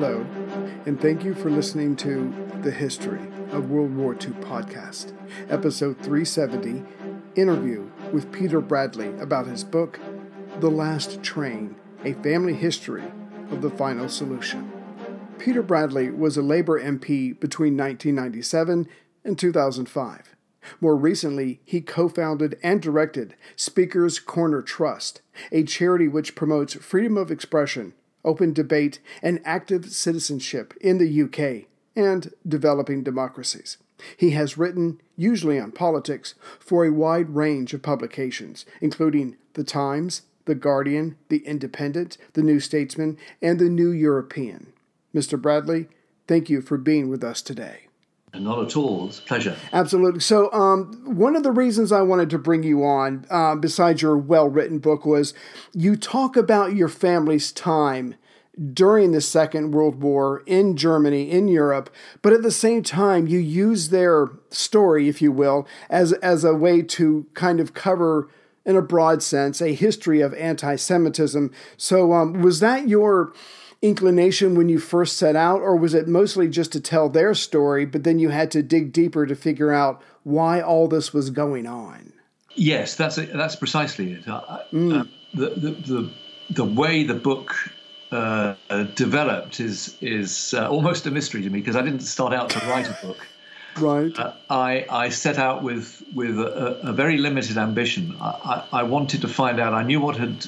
Hello, and thank you for listening to The History of World War II podcast, episode 370 interview with Peter Bradley about his book, The Last Train A Family History of the Final Solution. Peter Bradley was a Labor MP between 1997 and 2005. More recently, he co founded and directed Speaker's Corner Trust, a charity which promotes freedom of expression, open debate, and active citizenship in the UK and developing democracies. He has written, usually on politics, for a wide range of publications, including The Times, The Guardian, The Independent, The New Statesman, and The New European. Mr. Bradley, thank you for being with us today. Not at all. It's pleasure. Absolutely. So, um, one of the reasons I wanted to bring you on, uh, besides your well written book, was you talk about your family's time during the Second World War in Germany, in Europe, but at the same time, you use their story, if you will, as, as a way to kind of cover, in a broad sense, a history of anti Semitism. So, um, was that your inclination when you first set out, or was it mostly just to tell their story, but then you had to dig deeper to figure out why all this was going on? Yes, that's it, that's precisely it. Mm. Uh, the, the, the, the way the book uh, developed is is uh, almost a mystery to me because I didn't start out to write a book. Right. Uh, I I set out with with a, a very limited ambition. I, I, I, wanted to find out. I knew what had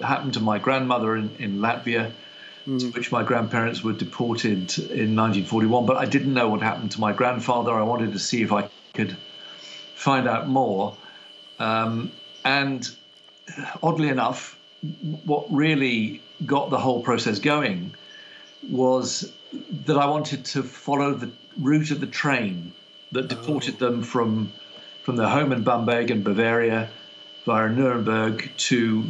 happened to my grandmother in, in Latvia mm. to which my grandparents were deported in 1941. But I didn't know what happened to my grandfather. I wanted to see if I could find out more. Um, and oddly enough, what really got the whole process going was that I wanted to follow the route of the train that deported oh. them from from their home in Bamberg in Bavaria via Nuremberg to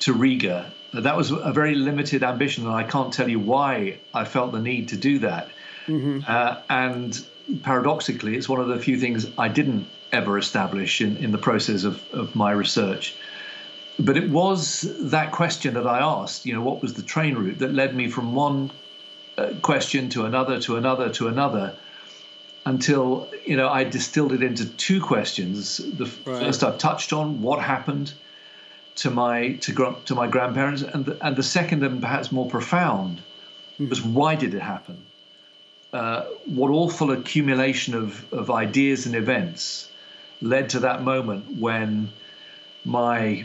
to Riga that was a very limited ambition, and I can't tell you why I felt the need to do that. Mm-hmm. Uh, and paradoxically, it's one of the few things I didn't ever establish in, in the process of, of my research. But it was that question that I asked, you know, what was the train route that led me from one uh, question to another, to another, to another, until, you know, I distilled it into two questions. The right. first I've touched on what happened to my to to my grandparents, and the, and the second and perhaps more profound mm-hmm. was why did it happen? Uh, what awful accumulation of, of ideas and events led to that moment when my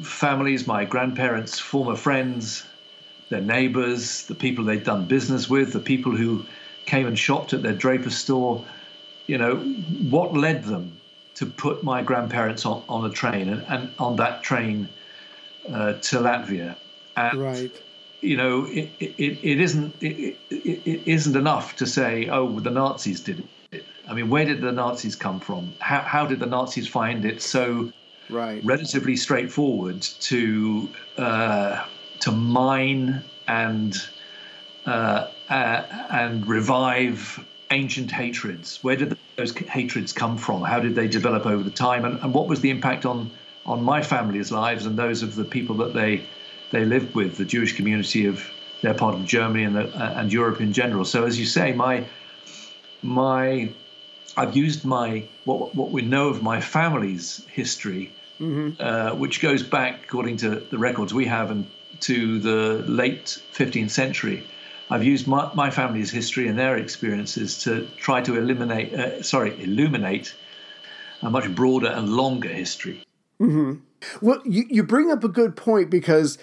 families, my grandparents, former friends, their neighbors, the people they'd done business with, the people who came and shopped at their draper store, you know, what led them to put my grandparents on, on a train and, and on that train uh, to Latvia. And, right. you know, it, it, it isn't it, it, it isn't enough to say, oh, the Nazis did it. I mean, where did the Nazis come from? How, how did the Nazis find it so right. relatively straightforward to uh, to mine and uh, uh, and revive ancient hatreds? Where did those hatreds come from? How did they develop over the time? And, and what was the impact on on my family's lives and those of the people that they they lived with, the Jewish community of their part of Germany and the, uh, and Europe in general? So, as you say, my my I've used my what what we know of my family's history, mm-hmm. uh, which goes back, according to the records we have, and to the late 15th century. I've used my, my family's history and their experiences to try to eliminate, uh, sorry, illuminate a much broader and longer history. Mm-hmm. Well, you, you bring up a good point because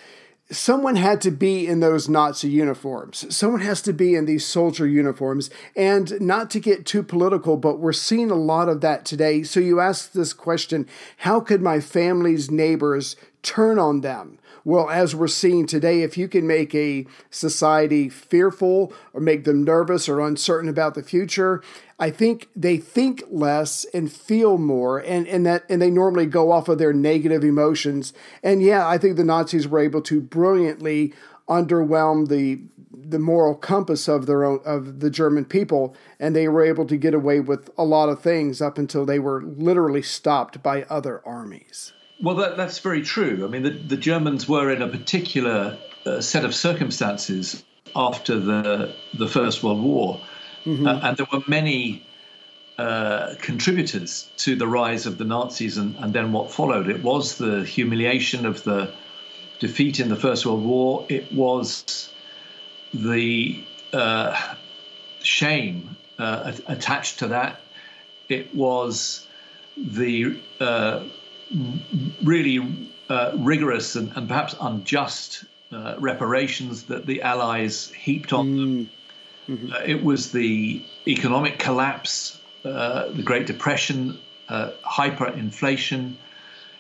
someone had to be in those Nazi uniforms. Someone has to be in these soldier uniforms. And not to get too political, but we're seeing a lot of that today. So you ask this question how could my family's neighbors turn on them? Well, as we're seeing today, if you can make a society fearful or make them nervous or uncertain about the future, I think they think less and feel more, and, and that and they normally go off of their negative emotions. And yeah, I think the Nazis were able to brilliantly underwhelm the the moral compass of their own of the German people, and they were able to get away with a lot of things up until they were literally stopped by other armies. Well, that, that's very true. I mean, the, the Germans were in a particular uh, set of circumstances after the the First World War, mm-hmm. uh, and there were many uh, contributors to the rise of the Nazis and, and then what followed. It was the humiliation of the defeat in the First World War. It was the uh, shame uh, attached to that. It was the uh, really uh, rigorous and, and, perhaps unjust uh, reparations that the Allies heaped on them. Mm. Mm-hmm. Uh, it was the economic collapse, uh, the Great Depression, uh, hyperinflation.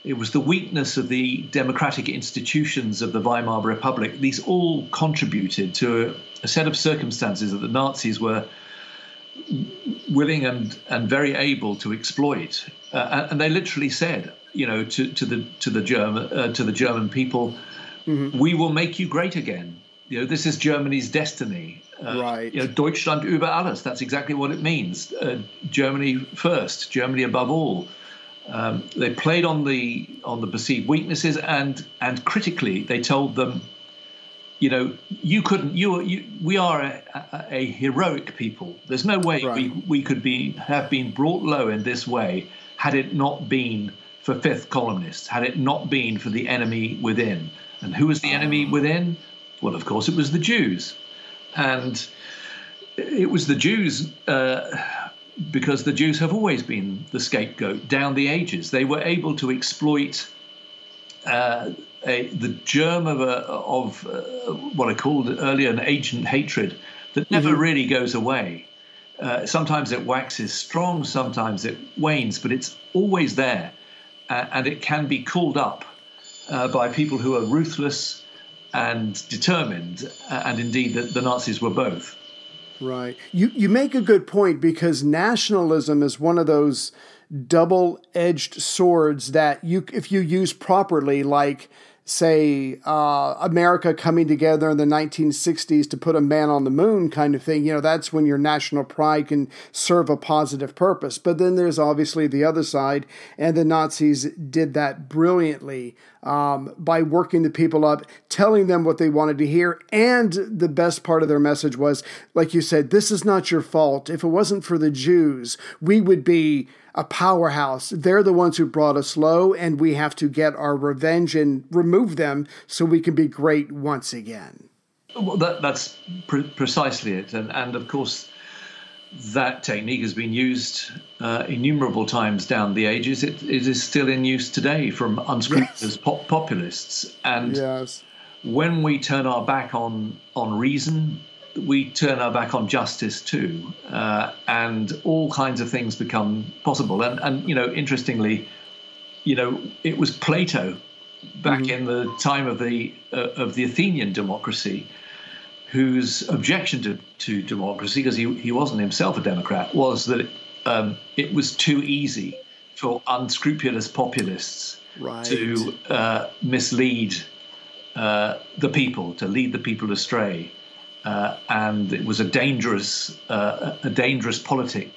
It was the weakness of the democratic institutions of the Weimar Republic. These all contributed to a, a set of circumstances that the Nazis were willing and, and very able to exploit. Uh, and, they literally said, you know, to, to the to the German uh, to the German people, mm-hmm. we will make you great again. You know, this is Germany's destiny. Uh, right. You know, Deutschland über alles. That's exactly what it means. Uh, Germany first. Germany above all. Um, they played on the on the perceived weaknesses and and critically they told them, you know, you couldn't. You, you we are a, a, a heroic people. There's no way right. we we could be have been brought low in this way had it not been for fifth columnists had it not been for the enemy within. And who was the enemy within? Well, of course, it was the Jews. And it was the Jews uh, because the Jews have always been the scapegoat down the ages. They were able to exploit uh, a, the germ of, a, of uh, what I called earlier an ancient hatred that never mm-hmm. really goes away. Uh, sometimes it waxes strong, sometimes it wanes, but it's always there and it can be called up uh, by people who are ruthless and determined, uh, and indeed the, the Nazis were both. Right. You you make a good point because nationalism is one of those double-edged swords that you if you use properly like say uh, America coming together in the 1960s to put a man on the moon kind of thing, you know, that's when your national pride can serve a positive purpose. But then there's obviously the other side, and the Nazis did that brilliantly um, by working the people up, telling them what they wanted to hear. And the best part of their message was, like you said, this is not your fault. If it wasn't for the Jews, we would be a powerhouse. They're the ones who brought us low, and we have to get our revenge and remove them so we can be great once again. Well, that, that's pre- precisely it. And, and of course, that technique has been used uh, innumerable times down the ages. It, it is still in use today from unscrupulous yes. pop- populists. And yes. when we turn our back on, on reason, we turn our back on justice too, uh, and all kinds of things become possible. And and you know, interestingly, you know, it was Plato back mm-hmm. in the time of the uh, of the Athenian democracy whose objection to, to democracy, because he, he wasn't himself a Democrat, was that um, it was too easy for unscrupulous populists right. to uh, mislead uh, the people, to lead the people astray. Uh, and it was a dangerous, uh, a dangerous politic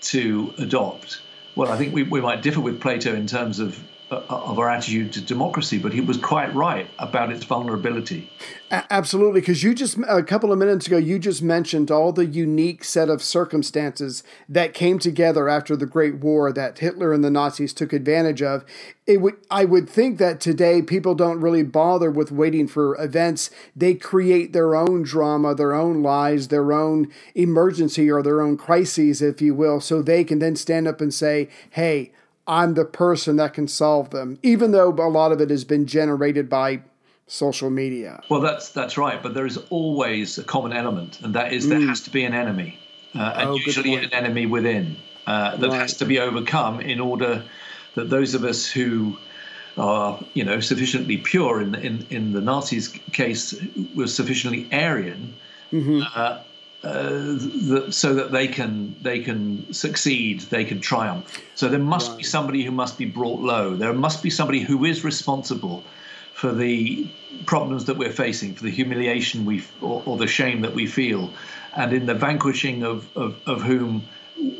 to adopt. Well, I think we, we might differ with Plato in terms of Uh, of our attitude to democracy, but he was quite right about its vulnerability. Absolutely, because you just a couple of minutes ago you just mentioned all the unique set of circumstances that came together after the Great War that Hitler and the Nazis took advantage of. It would I would think that today people don't really bother with waiting for events. They create their own drama, their own lies, their own emergency or their own crises, if you will, so they can then stand up and say, "Hey." I'm the person that can solve them, even though a lot of it has been generated by social media. Well, that's that's right, but there is always a common element, and that is there mm. has to be an enemy, uh, and oh, usually an enemy within uh, that right. has to be overcome in order that those of us who are, you know, sufficiently pure in in in the Nazis' case were sufficiently Aryan. Mm-hmm. Uh, uh, the, so that they can they can succeed, they can triumph. So there must right. be somebody who must be brought low. There must be somebody who is responsible for the problems that we're facing, for the humiliation we or, or the shame that we feel, and in the vanquishing of of, of whom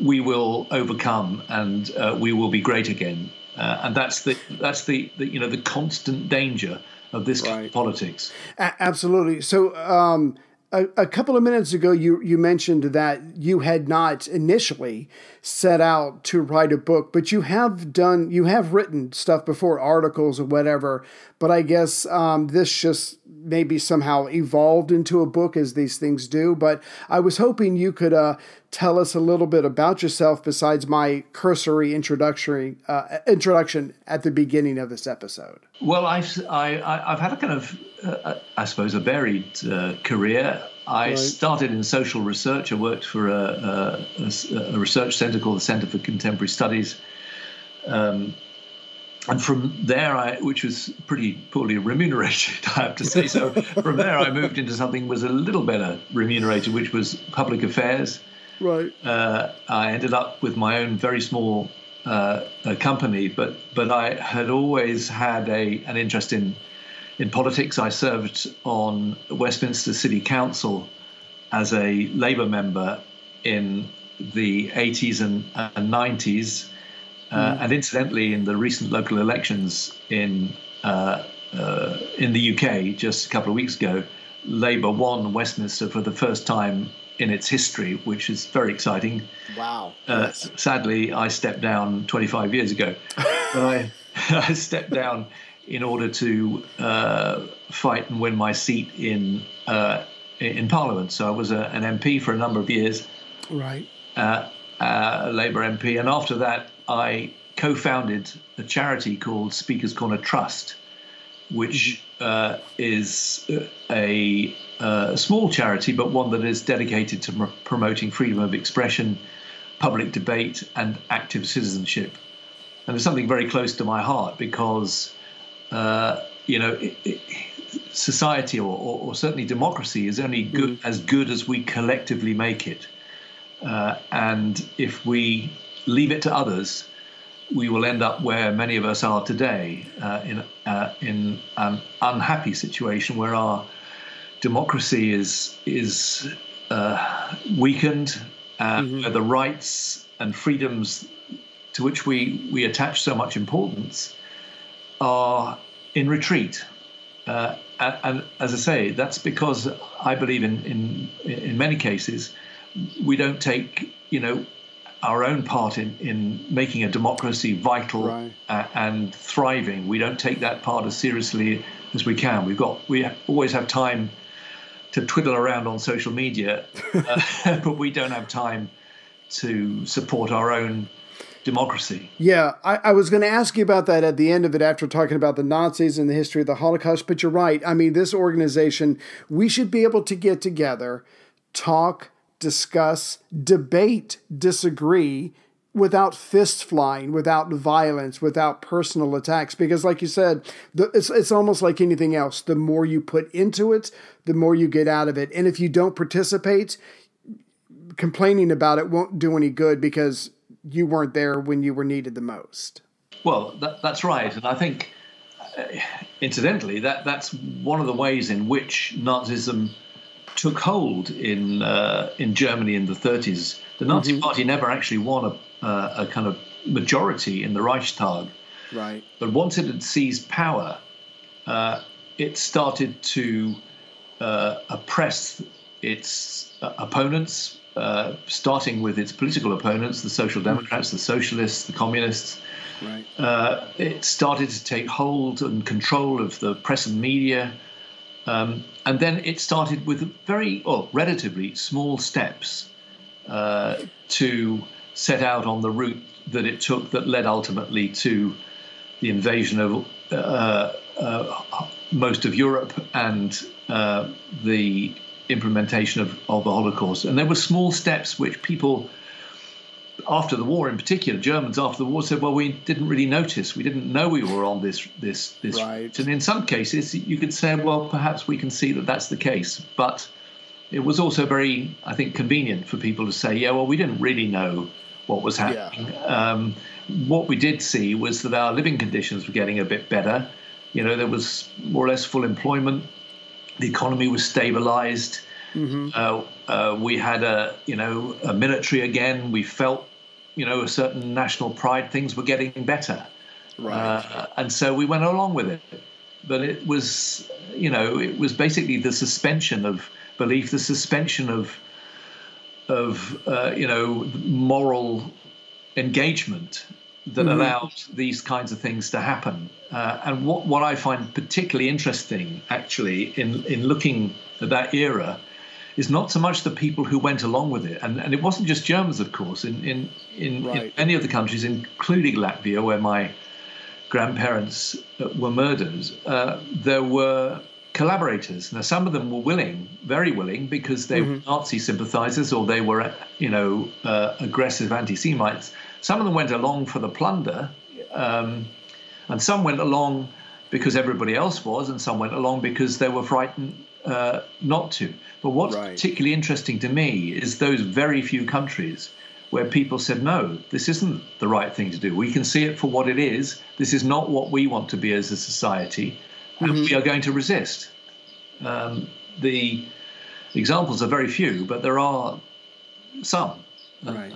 we will overcome and uh, we will be great again. Uh, and that's the that's the, the, you know the constant danger of this right. Kind of politics. A- absolutely. So. Um, a, a, couple of minutes ago, you, you mentioned that you had not initially set out to write a book, but you have done, you have written stuff before, articles or whatever. But I guess um, this just maybe somehow evolved into a book as these things do. But I was hoping you could uh, tell us a little bit about yourself besides my cursory introductory uh, introduction at the beginning of this episode. Well, I've I, have had a kind of uh, I suppose a varied uh, career. I right. started in social research. I worked for a, a, a research center called the Center for Contemporary Studies. Um, and from there, I, which was pretty poorly remunerated, I have to say. So from there, I moved into something was a little better remunerated, which was public affairs. Right. Uh, I ended up with my own very small uh, company, but but I had always had a an interest in in politics. I served on Westminster City Council as a Labour member in the 80s and, and 90s. Uh. And incidentally, in the recent local elections in uh, uh, in the UK just a couple of weeks ago, Labour won Westminster for the first time in its history, which is very exciting. Wow! Uh, yes. Sadly, I stepped down 25 years ago, but I I stepped down in order to uh, fight and win my seat in uh, in Parliament. So I was a, an MP for a number of years. Right. Uh, uh, a Labour MP, and after that, I co-founded a charity called Speakers Corner Trust, which mm-hmm. uh, is a, a, small charity, but one that is dedicated to pr- promoting freedom of expression, public debate, and active citizenship. And it's something very close to my heart because uh, you know, it, it, society or, or, or, certainly democracy is only good mm. as good as we collectively make it. Uh, and if we leave it to others, we will end up where many of us are today, uh, in uh, in an unhappy situation where our democracy is is uh, weakened, mm-hmm. where the rights and freedoms to which we we attach so much importance are in retreat. Uh, and, and, as I say, that's because I believe in, in in many cases we don't take you know our own part in, in making a democracy vital right. uh, and thriving. We don't take that part as seriously as we can. We've got we always have time to twiddle around on social media, uh, but we don't have time to support our own democracy. Yeah, I, I was going to ask you about that at the end of it after talking about the Nazis and the history of the Holocaust, but you're right. I mean, this organization, we should be able to get together talk, discuss, debate, disagree without fist flying, without violence, without personal attacks. Because, like you said, the, it's, it's almost like anything else. The more you put into it, the more you get out of it. And if you don't participate, complaining about it won't do any good because you weren't there when you were needed the most. Well, that, that's right. And I think, uh, incidentally, that, that's one of the ways in which Nazism took hold in uh, in Germany in the 30s. The Nazi mm-hmm. Party never actually won a, uh, a kind of majority in the Reichstag. Right. But once it had seized power, uh, it started to uh, oppress its uh, opponents, uh, starting with its political opponents, the Social mm-hmm. Democrats, the Socialists, the Communists. Right. it started to take hold and control of the press and media. Um, and then it started with very, well, relatively small steps uh, to set out on the route that it took that led ultimately to the invasion of uh, uh, most of Europe and uh, the implementation of, of the Holocaust. And there were small steps which people after the war, in particular, Germans after the war said, "Well, we didn't really notice. We didn't know we were on this this this." Right. And in some cases, you could say, "Well, perhaps we can see that that's the case." But it was also very, I think, convenient for people to say, "Yeah, well, we didn't really know what was happening." Yeah. Um, what we did see was that our living conditions were getting a bit better. You know, there was more or less full employment. The economy was stabilized. Mm-hmm. Uh, uh, we had a you know a military again. We felt you know a certain national pride. Things were getting better, right? Uh, and so we went along with it. But it was you know it was basically the suspension of belief, the suspension of of uh, you know moral engagement that mm-hmm. allowed these kinds of things to happen. Uh, and what, what I find particularly interesting, actually, in, in looking at that era, is not so much the people who went along with it, and, and it wasn't just Germans, of course. In in in, right. in many of the countries, including Latvia, where my grandparents uh, were murdered, uh, there were collaborators. Now, some of them were willing, very willing, because they mm-hmm. were Nazi sympathizers or they were, you know, uh, aggressive anti-Semites. Some of them went along for the plunder, um, and some went along because everybody else was, and some went along because they were frightened uh, not to. But what's right. particularly interesting to me is those very few countries where people said, no, this isn't the right thing to do. We can see it for what it is. This is not what we want to be as a society, and mm-hmm. we are going to resist. Um, the examples are very few, but there are some. Right.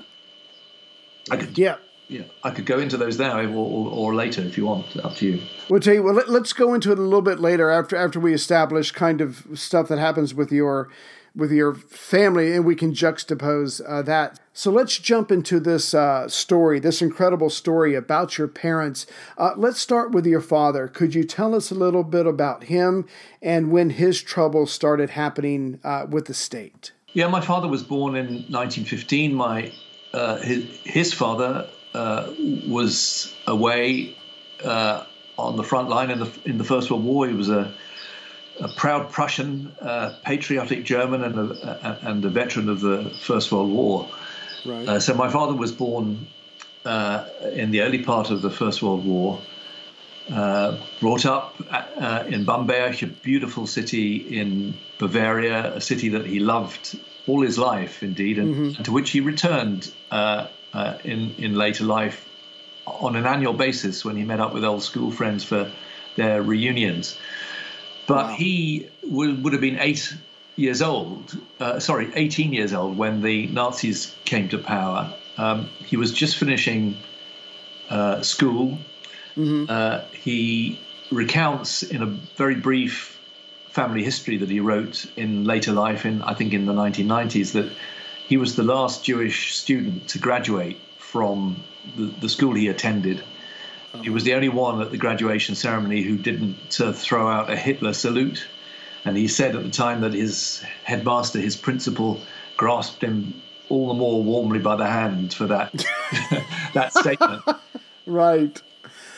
I could, yeah. Yeah, I could go into those now or, or, or, later if you want. Up to you. We'll tell you. Well, let, us go into it a little bit later after after we establish kind of stuff that happens with your with your family, and we can juxtapose uh, that. So let's jump into this uh, story, this incredible story about your parents. Uh, let's start with your father. Could you tell us a little bit about him and when his troubles started happening uh, with the state? Yeah, my father was born in 1915. My uh, his, his father uh, was away uh, on the front line in the in the First World War. He was a, a proud Prussian, uh, patriotic German, and a, and a veteran of the First World War. Right. Uh, so my father was born uh, in the early part of the First World War. brought up in Bamberg, a beautiful city in Bavaria, a city that he loved all his life, indeed, and, mm-hmm. and to which he returned uh, uh, in in later life on an annual basis when he met up with old school friends for their reunions. But wow. he would, would have been eight years old, uh, sorry, 18 years old when the Nazis came to power. Um, he was just finishing uh, school. Mm-hmm. Uh, he recounts in a very brief family history that he wrote in later life, in I think in the 1990s, that he was the last Jewish student to graduate from the, the school he attended. He was the only one at the graduation ceremony who didn't uh, throw out a Hitler salute. And he said at the time that his headmaster, his principal, grasped him all the more warmly by the hand for that that statement. Right.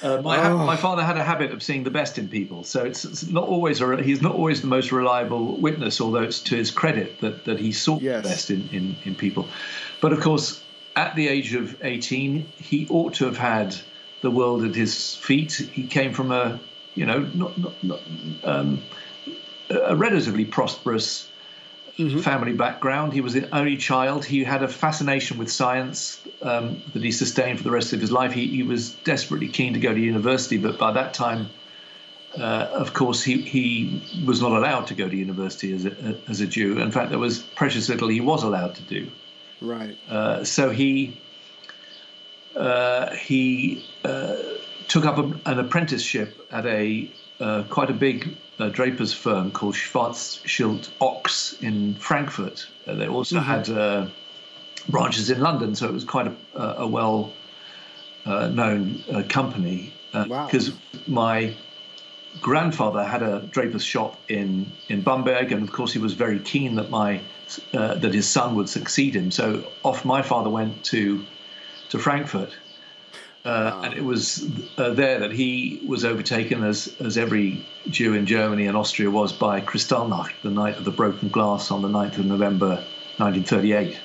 Uh, my, oh. my father had a habit of seeing the best in people, so it's, it's not always a, he's not always the most reliable witness. Although it's to his credit that, that he saw yes. the best in, in, in people. But of course, at the age of 18, he ought to have had the world at his feet. He came from a you know not, not, not um, a relatively prosperous mm-hmm. family background. He was the only child. He had a fascination with science um, that he sustained for the rest of his life. He, he, was desperately keen to go to university, but by that time, uh, of course, he, he was not allowed to go to university as a, as a Jew. In fact, there was precious little he was allowed to do. Right. Uh, so he uh, he uh, took up a, an apprenticeship at a uh, quite a big uh, draper's firm called Schwarzschild Ochs in Frankfurt. Uh, they also mm-hmm. had uh, branches in London, so it was quite a, a well uh, known uh, company. Because uh, wow. my grandfather had a draper's shop in, in Bamberg, and of course he was very keen that my that his son would succeed him. So off my father went to to Frankfurt uh, and it was uh, there that he was overtaken, as, as every Jew in Germany and Austria was, by Kristallnacht, the night of the broken glass on the 9th of November 1938.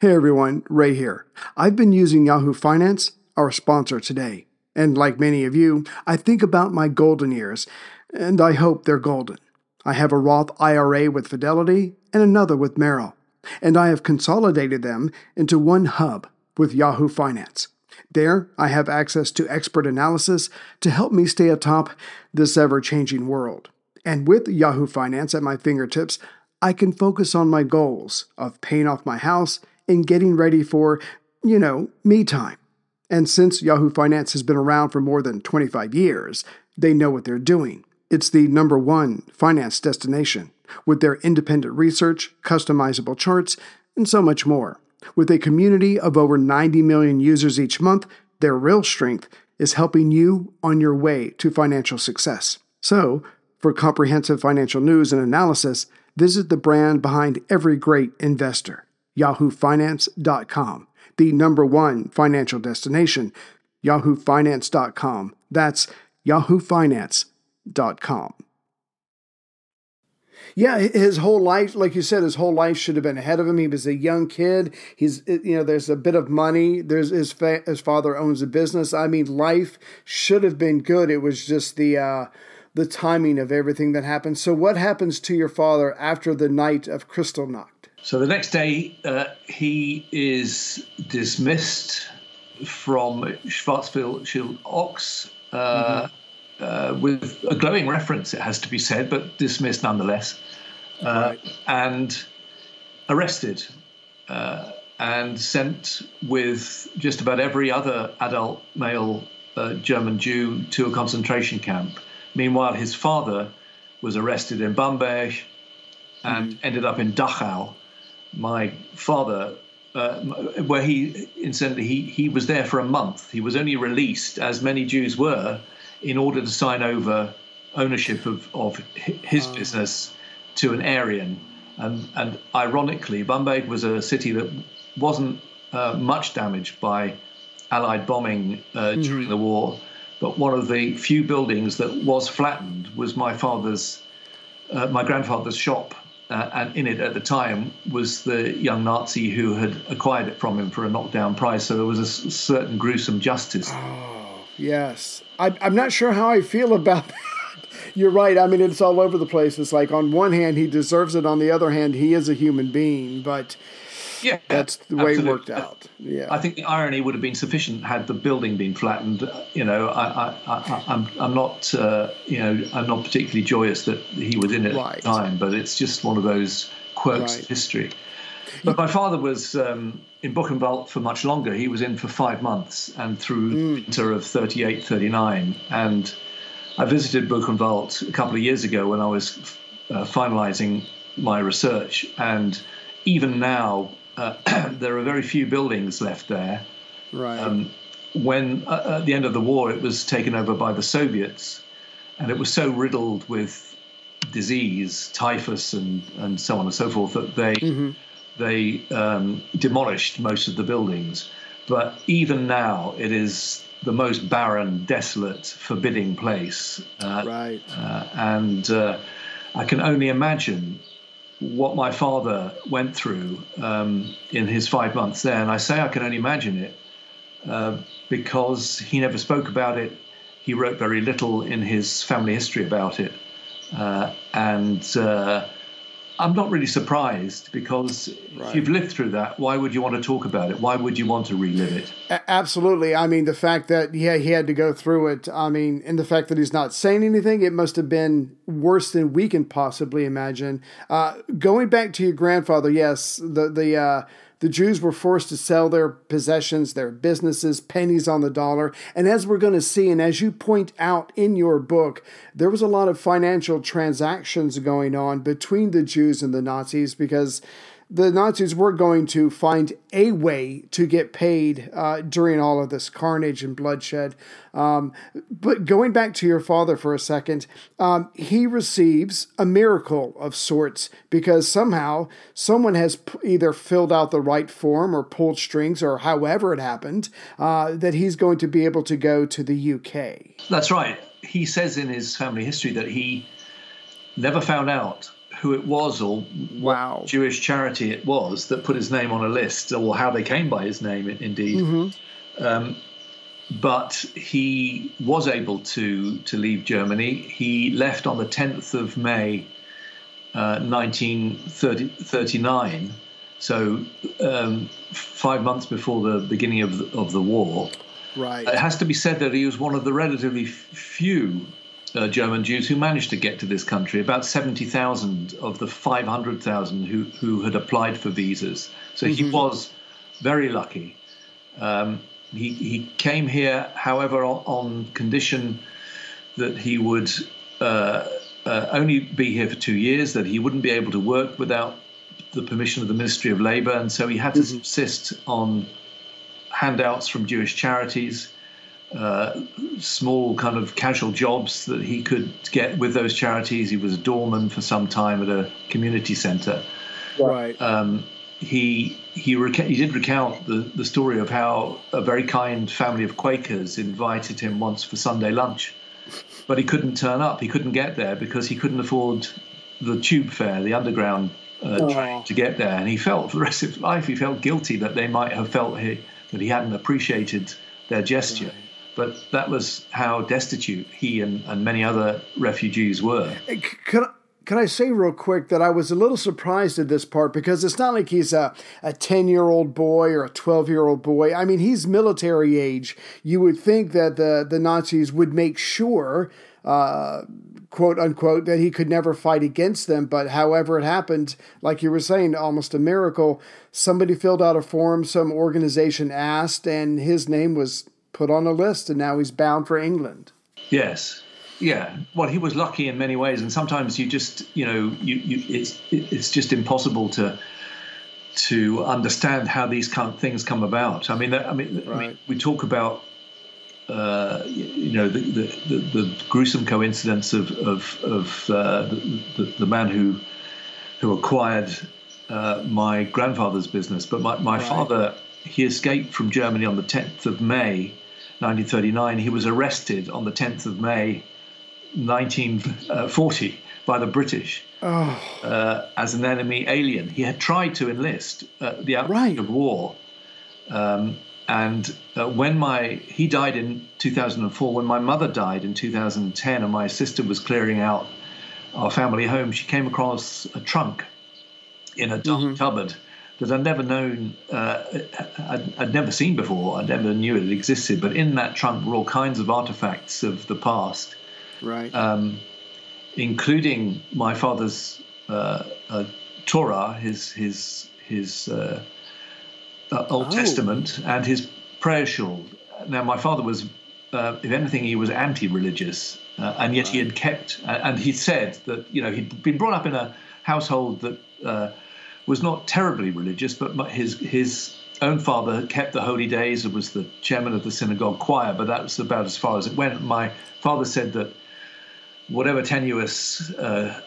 Hey everyone, Ray here. I've been using Yahoo Finance, our sponsor today. And like many of you, I think about my golden years, and I hope they're golden. I have a Roth IRA with Fidelity and another with Merrill, and I have consolidated them into one hub with Yahoo Finance. There, I have access to expert analysis to help me stay atop this ever changing world. And with Yahoo Finance at my fingertips, I can focus on my goals of paying off my house and getting ready for, you know, me time. And since Yahoo Finance has been around for more than 25 years, they know what they're doing. It's the number one finance destination with their independent research, customizable charts, and so much more. With a community of over 90 million users each month, their real strength is helping you on your way to financial success. So, for comprehensive financial news and analysis, visit the brand behind every great investor, yahoofinance.com, the number one financial destination, yahoofinance.com. That's yahoofinance.com. Yeah, his whole life, like you said, his whole life should have been ahead of him. He was a young kid. He's, you know, there's a bit of money. There's his fa- his father owns a business. I mean, life should have been good. It was just the uh, the timing of everything that happened. So, what happens to your father after the night of Kristallnacht? So the next day, uh, he is dismissed from Schwarzschild Ochs. Uh, mm-hmm uh, with a glowing reference, it has to be said, but dismissed nonetheless, uh, right. and arrested uh, and sent with just about every other adult male uh, German Jew to a concentration camp. Meanwhile, his father was arrested in Bamberg and mm. ended up in Dachau. My father uh, where he incidentally he, he was there for a month. He was only released, as many Jews were, in order to sign over ownership of, of his oh. business to an Aryan. And, and ironically, Bamberg was a city that wasn't uh, much damaged by Allied bombing uh, mm. during the war, but one of the few buildings that was flattened was my father's, uh, my grandfather's shop. Uh, and in it at the time was the young Nazi who had acquired it from him for a knockdown price. So there was a certain gruesome justice. Oh Yes. I, I'm not sure how I feel about that. You're right. I mean, it's all over the place. It's like on one hand, he deserves it. On the other hand, he is a human being. But yeah, that's the way absolutely. it worked out. Yeah, I think the irony would have been sufficient had the building been flattened. You know, I, I, I, I'm, I'm not, uh, you know, I'm not particularly joyous that he was in it right. at the time. But it's just one of those quirks right. of history. But my father was um, in Buchenwald for much longer. He was in for five months and through mm. winter of 38, 39. And I visited Buchenwald a couple of years ago when I was uh, finalizing my research. And even now, uh, there are very few buildings left there. Right. Um, when uh, at the end of the war, it was taken over by the Soviets, and it was so riddled with disease, typhus, and, and so on and so forth that they. Mm-hmm they um, demolished most of the buildings. But even now, it is the most barren, desolate, forbidding place. Uh, right. Uh, and uh, I can only imagine what my father went through um, in his five months there. And I say I can only imagine it uh, because he never spoke about it. He wrote very little in his family history about it. Uh, and uh, I'm not really surprised because right. if you've lived through that, why would you want to talk about it? Why would you want to relive it? A- absolutely. I mean, the fact that yeah he had to go through it. I mean, and the fact that he's not saying anything, it must have been worse than we can possibly imagine. Uh, going back to your grandfather, yes, the the. Uh, the Jews were forced to sell their possessions, their businesses, pennies on the dollar. And as we're going to see, and as you point out in your book, there was a lot of financial transactions going on between the Jews and the Nazis because the Nazis were going to find a way to get paid uh, during all of this carnage and bloodshed. Um, but going back to your father for a second, um, he receives a miracle of sorts because somehow someone has p- either filled out the right form or pulled strings or however it happened uh, that he's going to be able to go to the UK. That's right. He says in his family history that he never found out who it was or wow. Jewish charity it was that put his name on a list, or how they came by his name, indeed. Mm-hmm. Um, but he was able to to leave Germany. He left on the 10th of May, uh, 1939. So um, five months before the beginning of the, of the war. Right. It has to be said that he was one of the relatively few uh, German Jews who managed to get to this country. About 70,000 of the 500,000 who, who had applied for visas. So mm-hmm. he was very lucky. Um, he, he came here, however, on, on condition that he would uh, uh, only be here for two years, that he wouldn't be able to work without the permission of the Ministry of Labour. And so he had to mm-hmm. subsist on handouts from Jewish charities uh, small kind of casual jobs that he could get with those charities. He was a doorman for some time at a community centre. Right. Um, he he, reca- he did recount the, the story of how a very kind family of Quakers invited him once for Sunday lunch, but he couldn't turn up. He couldn't get there because he couldn't afford the tube fare, the underground uh, train to get there. And he felt for the rest of his life he felt guilty that they might have felt he, that he hadn't appreciated their gesture. Right. But that was how destitute he and, and many other refugees were. Can, can I say real quick that I was a little surprised at this part because it's not like he's a, a 10 year old boy or a 12 year old boy. I mean, he's military age. You would think that the, the Nazis would make sure, uh, quote unquote, that he could never fight against them. But however it happened, like you were saying, almost a miracle, somebody filled out a form, some organization asked, and his name was put on a list, and now he's bound for England. Yes. Yeah, well, he was lucky in many ways, and sometimes you just, you know, you, you it's it's just impossible to to understand how these kind of things come about. I mean, I mean, right. I mean we talk about uh, you know the, the, the, the, gruesome coincidence of of, of uh, the, the, man who who acquired uh, my grandfather's business, but my, my right. father he escaped from Germany on the 10th of May 1939. He was arrested on the 10th of May 1940 by the British oh. uh, as an enemy alien. He had tried to enlist at the outbreak right. of war. Um, and uh, when my he died in 2004, when my mother died in 2010, and my sister was clearing out our family home, she came across a trunk in a dark mm-hmm. cupboard that I'd never known, uh, I'd, I'd, never seen before. I never knew it existed. But in that trunk were all kinds of artifacts of the past, right? Um, including my father's uh, uh, Torah, his his his uh, uh, Old oh. Testament, and his prayer shawl. Now, my father was, uh, if anything, he was anti-religious, and yet right. he had kept, and he said that you know he'd been brought up in a household that was not terribly religious, but his his own father kept the holy days and was the chairman of the synagogue choir, but that was about as far as it went. My father said that whatever tenuous uh,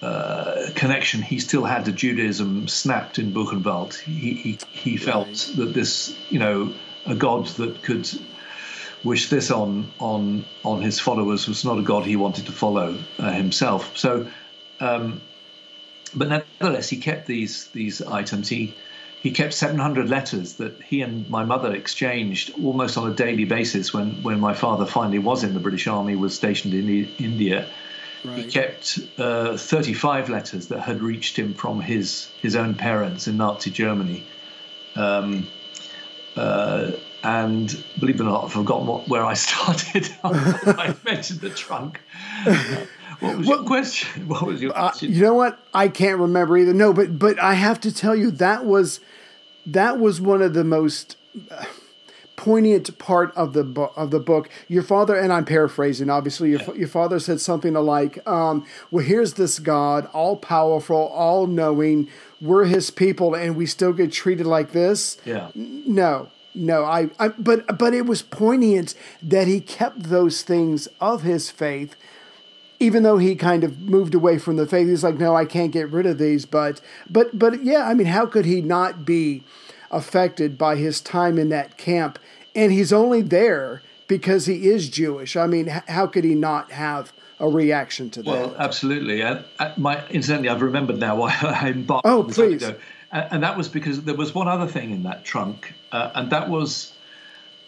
uh, connection he still had to Judaism snapped in Buchenwald. He, he, he felt right. that this, you know, a God that could wish this on on on his followers was not a god he wanted to follow uh, himself. So, um, but nevertheless, he kept these these items. He he kept 700 letters that he and my mother exchanged almost on a daily basis when when my father finally was in the British Army, was stationed in India. Right. He kept uh, 35 letters that had reached him from his his own parents in Nazi Germany. Um, uh, and believe it or not, I've forgotten what, where I started. I mentioned the trunk. what was your question? What was your question? Uh, you know what? I can't remember either. No, but but I have to tell you that was that was one of the most uh, poignant part of the book of the book. Your father and I'm paraphrasing. Obviously, your yeah. your father said something like, um, "Well, here's this God, all powerful, all knowing. We're His people, and we still get treated like this." Yeah. No, no, I, I but but it was poignant that he kept those things of his faith even though he kind of moved away from the faith he's like no I can't get rid of these. But but but yeah I mean how could he not be affected by his time in that camp? And he's only there because he is Jewish. I mean how could he not have a reaction to that? Well absolutely. And my incidentally I've remembered now why I embarked oh please. And that was because there was one other thing in that trunk, uh, and that was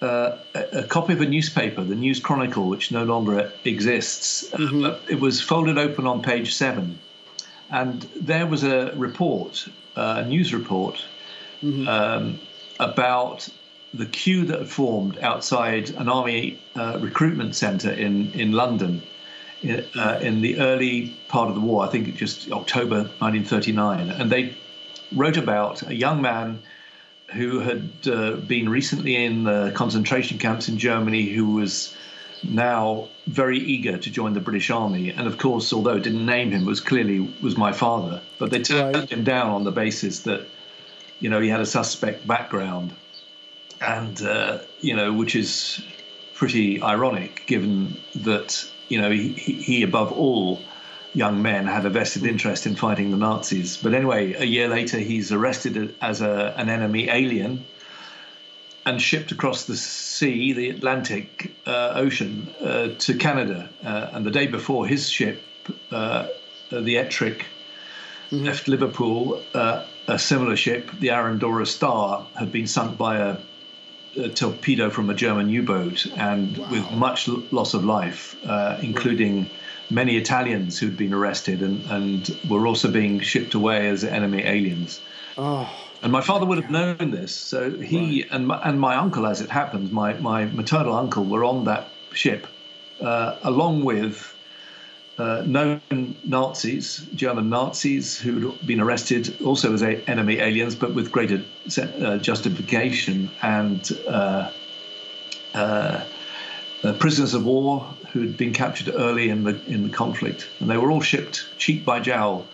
uh, a, copy of a newspaper, the News Chronicle, which no longer exists. Uh, mm-hmm. Uh, it was folded open on page seven, and there was a report, uh, a news report, mm-hmm. um, about the queue that had formed outside an army uh, recruitment centre in in London. In, in the early part of the war, I think just October 1939, and they wrote about a young man who had uh, been recently in the concentration camps in Germany who was now very eager to join the British Army. And of course, although it didn't name him, was clearly was my father. But they turned right. him down on the basis that, you know, he had a suspect background, and uh, you know, which is pretty ironic given that you know he, he above all young men had a vested interest in fighting the Nazis. But anyway, a year later, he's arrested as a, an enemy alien and shipped across the sea, the Atlantic uh, Ocean, uh, to Canada. Uh, and the day before, his ship, uh, the Ettrick, mm-hmm. left Liverpool. Uh, a similar ship, the Arandora Star, had been sunk by a, a torpedo from a German U-boat, and wow. with much loss of life, uh, including many Italians who'd been arrested and, and were also being shipped away as enemy aliens. Oh. And my father would have known this. So he right. and, my, and my uncle, as it happens, my, my maternal uncle, were on that ship, uh, along with uh, known Nazis, German Nazis, who'd been arrested also as a, enemy aliens, but with greater uh, justification, and uh, uh, uh, prisoners of war who'd been captured early in the in the conflict, and they were all shipped cheek by jowl